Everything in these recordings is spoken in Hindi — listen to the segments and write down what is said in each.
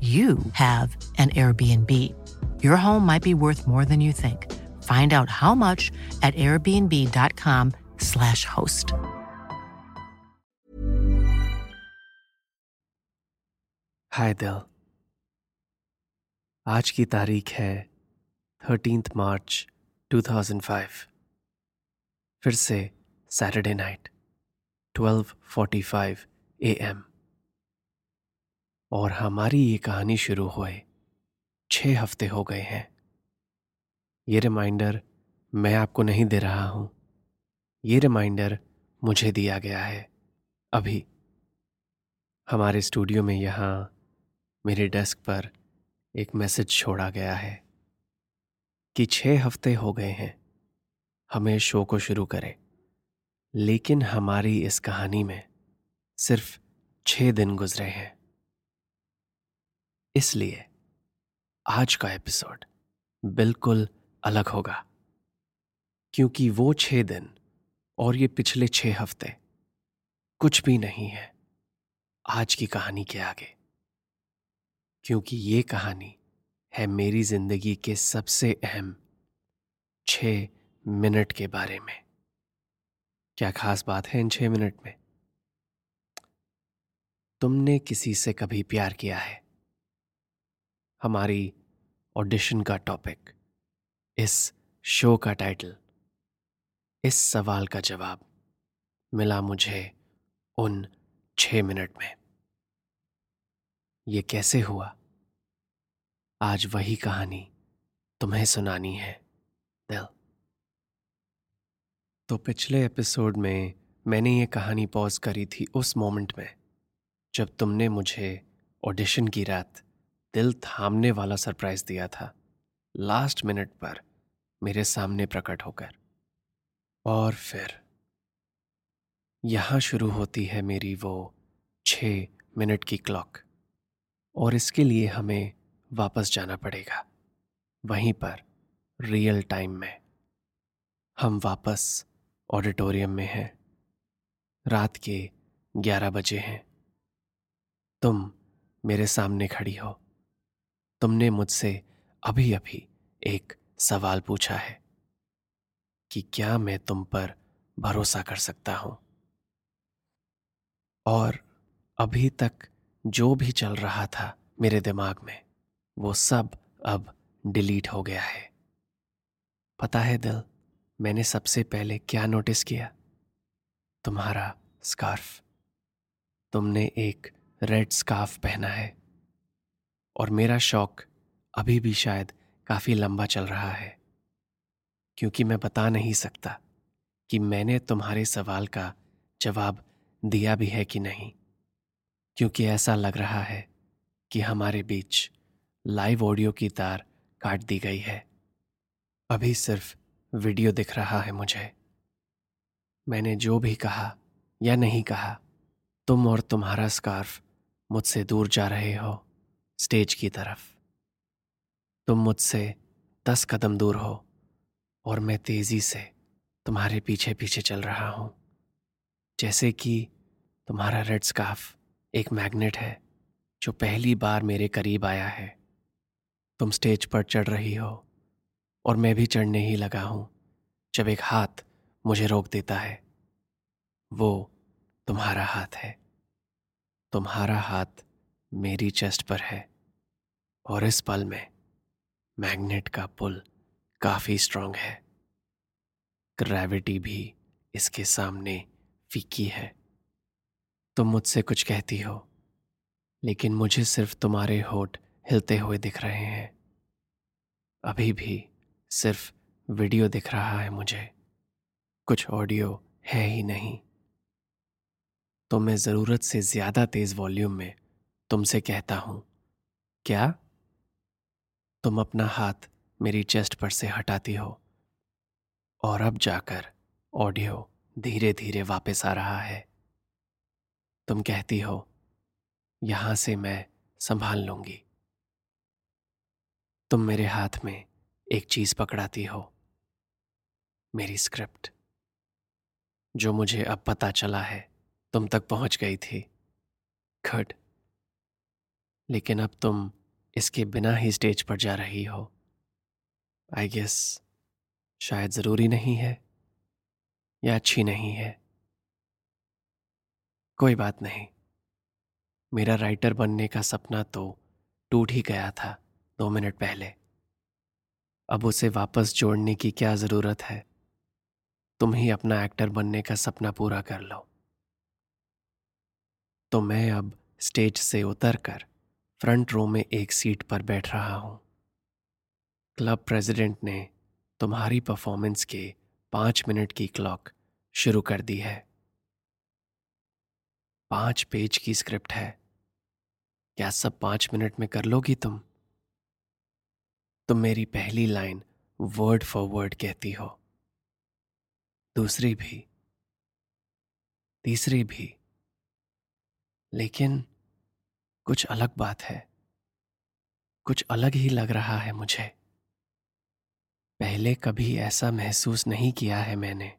you have an Airbnb. Your home might be worth more than you think. Find out how much at airbnb.com/slash host. हाय दिल आज की तारीख है थर्टींथ मार्च 2005 फिर से सैटरडे नाइट 12:45 एएम और हमारी ये कहानी शुरू हुए। छः हफ़्ते हो गए हैं। ये रिमाइंडर मैं आपको नहीं दे रहा हूँ। ये रिमाइंडर मुझे दिया गया है। अभी। हमारे स्टूडियो में यहाँ मेरे डेस्क पर एक मैसेज छोड़ा गया है कि छः हफ़्ते हो गए हैं। हमें शो को शुरू करें। लेकिन हमारी इस कहानी में सिर्फ़ छः दिन गुजरे हैं। इसलिए आज का एपिसोड बिल्कुल अलग होगा, क्योंकि वो छह दिन और ये पिछले छह हफ़्ते कुछ भी नहीं है आज की कहानी के आगे। क्योंकि ये कहानी है मेरी ज़िंदगी के सबसे अहम छ मिनट के बारे में। क्या खास बात है इन छह मिनट में? तुमने किसी से कभी प्यार किया है? हमारी ऑडिशन का टॉपिक इस शो का टाइटल इस सवाल का जवाब मिला मुझे उन छह मिनट में। ये कैसे हुआ? आज वही कहानी तुम्हें सुनानी है, दिल। तो पिछले एपिसोड में मैंने ये कहानी पॉज करी थी उस मोमेंट में, जब तुमने मुझे ऑडिशन की रात दिल थामने वाला सरप्राइज़ दिया था, लास्ट मिनट पर मेरे सामने प्रकट होकर। और फिर यहाँ शुरू होती है मेरी वो छ मिनट की क्लॉक, और इसके लिए हमें वापस जाना पड़ेगा, वहीं पर, रियल टाइम में। हम वापस ऑडिटोरियम में हैं। रात के ग्यारह बजे हैं। तुम मेरे सामने खड़ी हो। तुमने मुझसे अभी अभी एक सवाल पूछा है कि क्या मैं तुम पर भरोसा कर सकता हूँ? और अभी तक जो भी चल रहा था मेरे दिमाग में, वो सब अब डिलीट हो गया है। पता है दिल, मैंने सबसे पहले क्या नोटिस किया? तुम्हारा स्कार्फ। तुमने एक रेड स्कार्फ पहना है। और मेरा शौक अभी भी शायद काफ़ी लंबा चल रहा है। क्योंकि मैं बता नहीं सकता कि मैंने तुम्हारे सवाल का जवाब दिया भी है कि नहीं। क्योंकि ऐसा लग रहा है कि हमारे बीच लाइव ऑडियो की तार काट दी गई है। अभी सिर्फ़ वीडियो दिख रहा है मुझे। मैंने जो भी कहा या नहीं कहा, तुम और तुम्हारा स्कार्फ मुझसे दूर जा रहे हो। स्टेज की तरफ़। तुम मुझसे दस कदम दूर हो और मैं तेज़ी से तुम्हारे पीछे पीछे चल रहा हूँ। जैसे कि तुम्हारा रेड स्काफ एक मैग्नेट है, जो पहली बार मेरे करीब आया है। तुम स्टेज पर चढ़ रही हो और मैं भी चढ़ने ही लगा हूँ, जब एक हाथ मुझे रोक देता है। वो तुम्हारा हाथ है। तुम्हारा हाथ मेरी चेस्ट पर है और इस पल में मैग्नेट का पुल काफ़ी स्ट्रांग है। ग्रेविटी भी इसके सामने फीकी है। तुम मुझसे कुछ कहती हो, लेकिन मुझे सिर्फ़ तुम्हारे होठ हिलते हुए दिख रहे हैं। अभी भी सिर्फ़ वीडियो दिख रहा है मुझे, कुछ ऑडियो है ही नहीं। तो मैं ज़रूरत से ज़्यादा तेज़ वॉल्यूम में तुमसे कहता हूँ। क्या? तुम अपना हाथ मेरी चेस्ट पर से हटाती हो और अब जाकर ऑडियो धीरे धीरे वापस आ रहा है। तुम कहती हो, यहाँ से मैं संभाल लूँगी। तुम मेरे हाथ में एक चीज़ पकड़ाती हो, मेरी स्क्रिप्ट, जो मुझे अब पता चला है। तुम तक पहुँच गई थी। खड लेकिन अब तुम इसके बिना ही स्टेज पर जा रही हो। आई गेस शायद ज़रूरी नहीं है या अच्छी नहीं है। कोई बात नहीं। मेरा राइटर बनने का सपना तो टूट ही गया था दो मिनट पहले। अब उसे वापस जोड़ने की क्या ज़रूरत है? तुम ही अपना एक्टर बनने का सपना पूरा कर लो। तो मैं अब स्टेज से उतरकर फ्रंट रो में एक सीट पर बैठ रहा हूँ। क्लब प्रेसिडेंट ने तुम्हारी परफॉर्मेंस के पाँच मिनट की क्लॉक शुरू कर दी है। पाँच पेज की स्क्रिप्ट है। क्या सब पाँच मिनट में कर लोगी तुम? तुम मेरी पहली लाइन वर्ड फॉर वर्ड कहती हो। दूसरी भी। तीसरी भी। लेकिन कुछ अलग बात है। कुछ अलग ही लग रहा है मुझे। पहले कभी ऐसा महसूस नहीं किया है मैंने।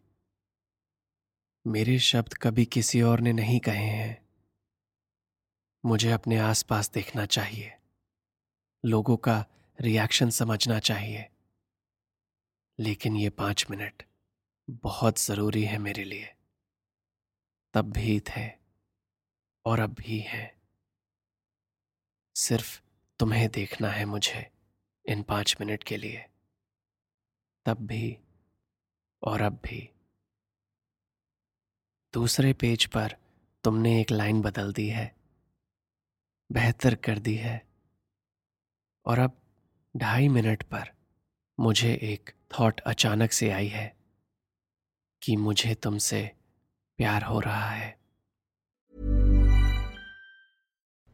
मेरे शब्द कभी किसी और ने नहीं कहे हैं। मुझे अपने आसपास देखना चाहिए। लोगों का रिएक्शन समझना चाहिए। लेकिन ये पाँच मिनट बहुत ज़रूरी है मेरे लिए। तब भी थे और अब भी है। सिर्फ़ तुम्हें देखना है मुझे इन पाँच मिनट के लिए। तब भी और अब भी। दूसरे पेज पर तुमने एक लाइन बदल दी है। बेहतर कर दी है। और अब ढाई मिनट पर मुझे एक थॉट अचानक से आई है कि मुझे तुमसे प्यार हो रहा है।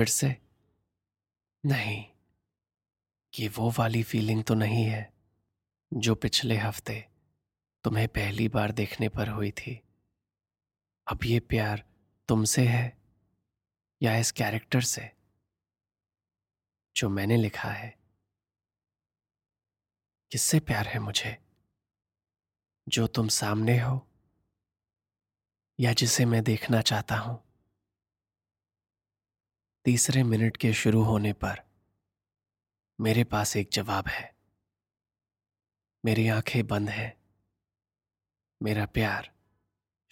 फिर से। नहीं, ये वो वाली फीलिंग तो नहीं है जो पिछले हफ़्ते तुम्हें पहली बार देखने पर हुई थी। अब ये प्यार तुमसे है या इस कैरेक्टर से? जो मैंने लिखा है। किससे प्यार है मुझे? जो तुम सामने हो या जिसे मैं देखना चाहता हूँ? तीसरे मिनट के शुरू होने पर मेरे पास एक जवाब है। मेरी आँखें बंद हैं। मेरा प्यार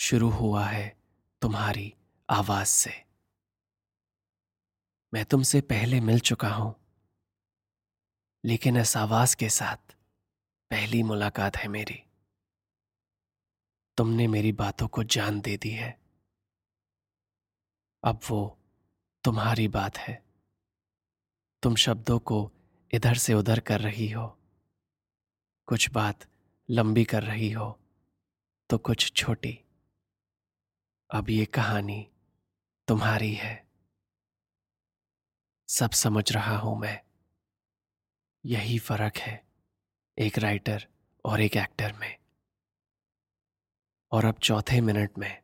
शुरू हुआ है तुम्हारी आवाज़ से। मैं तुमसे पहले मिल चुका हूँ। लेकिन इस आवाज़ के साथ पहली मुलाकात है मेरी। तुमने मेरी बातों को जान दे दी है। अब वो तुम्हारी बात है। तुम शब्दों को इधर से उधर कर रही हो। कुछ बात लंबी कर रही हो तो कुछ छोटी। अब ये कहानी तुम्हारी है। सब समझ रहा हूँ मैं। यही फ़र्क है एक राइटर और एक एक्टर में। और अब चौथे मिनट में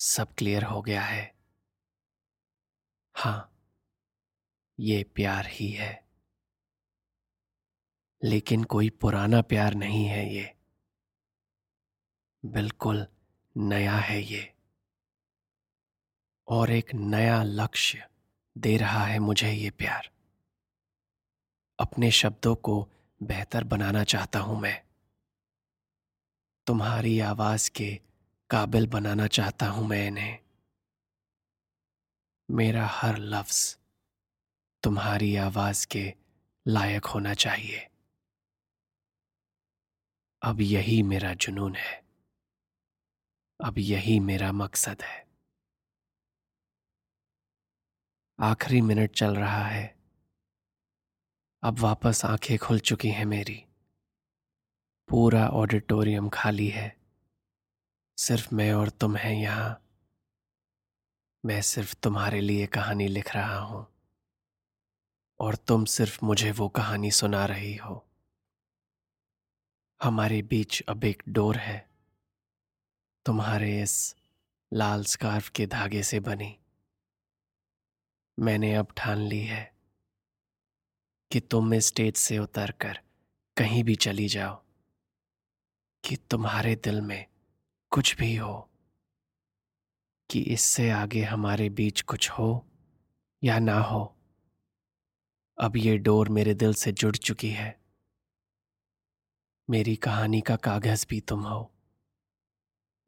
सब क्लियर हो गया है। हाँ, ये प्यार ही है। लेकिन कोई पुराना प्यार नहीं है ये। बिल्कुल नया है ये। और एक नया लक्ष्य दे रहा है मुझे ये प्यार। अपने शब्दों को बेहतर बनाना चाहता हूँ मैं। तुम्हारी आवाज़ के काबिल बनाना चाहता हूँ मैं इन्हें। मेरा हर लफ्ज तुम्हारी आवाज़ के लायक होना चाहिए। अब यही मेरा जुनून है। अब यही मेरा मकसद है। आखिरी मिनट चल रहा है। अब वापस आँखें खुल चुकी हैं मेरी। पूरा ऑडिटोरियम खाली है। सिर्फ़ मैं और तुम हैं यहाँ। मैं सिर्फ़ तुम्हारे लिए कहानी लिख रहा हूँ। और तुम सिर्फ़ मुझे वो कहानी सुना रही हो। हमारे बीच अब एक डोर है। तुम्हारे इस लाल स्कार्फ के धागे से बनी। मैंने अब ठान ली है कि तुम इस स्टेज से उतरकर कहीं भी चली जाओ, कि तुम्हारे दिल में कुछ भी हो। कि इससे आगे हमारे बीच कुछ हो या ना हो। अब ये डोर मेरे दिल से जुड़ चुकी है। मेरी कहानी का कागज़ भी तुम हो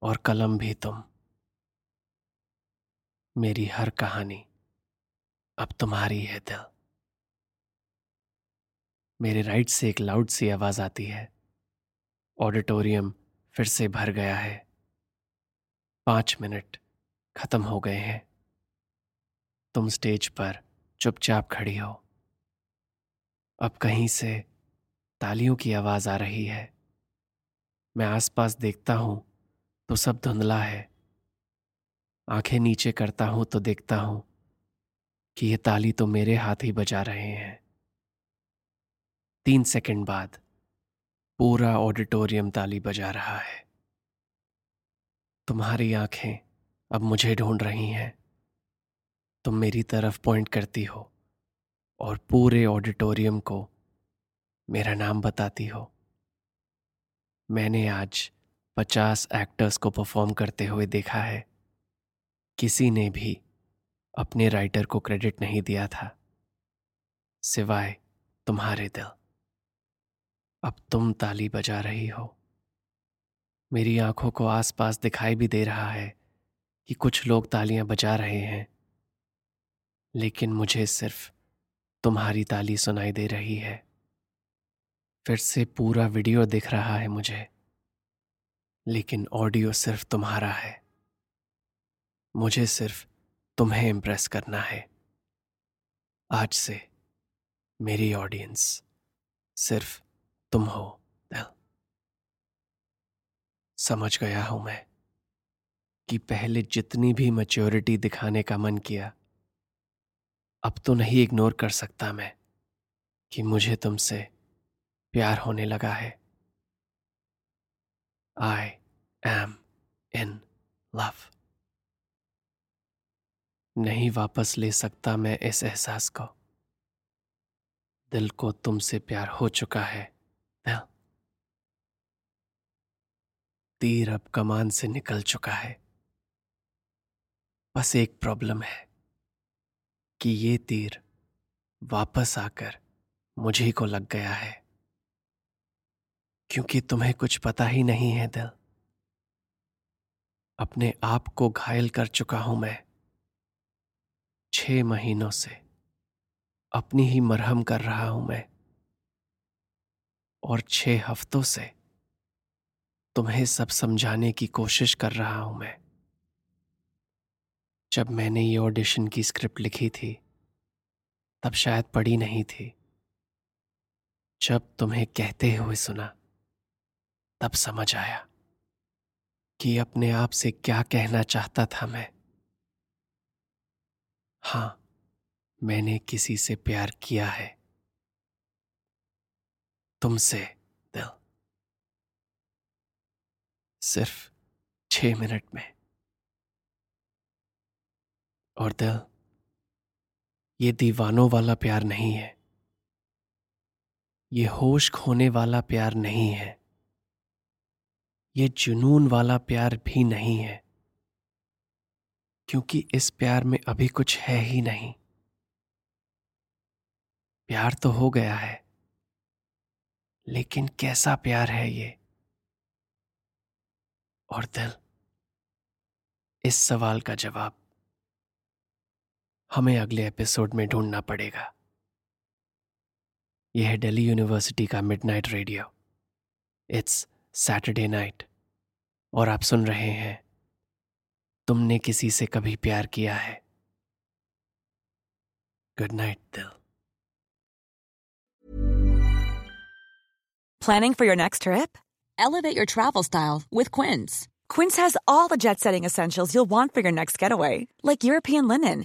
और कलम भी तुम। मेरी हर कहानी अब तुम्हारी है दिल। मेरे राइट से एक लाउड सी आवाज़ आती है। ऑडिटोरियम फिर से भर गया है। पाँच मिनट। खत्म हो गए हैं। तुम स्टेज पर चुपचाप खड़ी हो। अब कहीं से तालियों की आवाज़ आ रही है। मैं आसपास देखता हूँ तो सब धुंधला है। आँखें नीचे करता हूँ तो देखता हूँ कि ये ताली तो मेरे हाथ ही बजा रहे हैं। तीन सेकंड बाद पूरा ऑडिटोरियम ताली बजा रहा है। तुम्हारी आँखें अब मुझे ढूंढ रही हैं। तुम मेरी तरफ़ पॉइंट करती हो और पूरे ऑडिटोरियम को मेरा नाम बताती हो। मैंने आज पचास एक्टर्स को परफॉर्म करते हुए देखा है। किसी ने भी अपने राइटर को क्रेडिट नहीं दिया था। सिवाय तुम्हारे दिल। अब तुम ताली बजा रही हो। मेरी आँखों को आसपास दिखाई भी दे रहा है। कि कुछ लोग तालियाँ बजा रहे हैं, लेकिन मुझे सिर्फ़ तुम्हारी ताली सुनाई दे रही है। फिर से पूरा वीडियो दिख रहा है मुझे, लेकिन ऑडियो सिर्फ़ तुम्हारा है। मुझे सिर्फ़ तुम्हें इम्प्रेस करना है। आज से मेरी ऑडियंस सिर्फ़ तुम हो समझ गया हूँ मैं। कि पहले जितनी भी मैच्योरिटी दिखाने का मन किया, अब तो नहीं इग्नोर कर सकता मैं कि मुझे तुमसे प्यार होने लगा है। आई एम इन लव नहीं वापस ले सकता मैं इस एहसास को। दिल को तुमसे प्यार हो चुका है तीर अब कमान से निकल चुका है। बस एक प्रॉब्लम है कि ये तीर वापस आकर मुझे को लग गया है। क्योंकि तुम्हें कुछ पता ही नहीं है, दिल। अपने आप को घायल कर चुका हूँ मैं। छह महीनों से अपनी ही मरहम कर रहा हूँ मैं। और छह हफ्तों से तुम्हें सब समझाने की कोशिश कर रहा हूँ मैं। जब मैंने ये ऑडिशन की स्क्रिप्ट लिखी थी, तब शायद पढ़ी नहीं थी। जब तुम्हें कहते हुए सुना, तब समझ आया कि अपने आप से क्या कहना चाहता था मैं। हाँ, मैंने किसी से प्यार किया है। तुमसे, दिल। सिर्फ़ छह मिनट में। और दिल, ये दीवानों वाला प्यार नहीं है। ये होश खोने वाला प्यार नहीं है। ये जुनून वाला प्यार भी नहीं है। क्योंकि इस प्यार में अभी कुछ है ही नहीं। प्यार तो हो गया है, लेकिन कैसा प्यार है ये? और दिल, इस सवाल का जवाब। हमें अगले एपिसोड में ढूंढना पड़ेगा। यह है दिल्ली यूनिवर्सिटी का midnight radio. It's Saturday night. और आप सुन रहे हैं, तुमने किसी से कभी प्यार किया है? गुड नाइट दिल planning for your next trip elevate your travel style with Quince Quince has all the jet setting essentials you want for your next getaway like European linen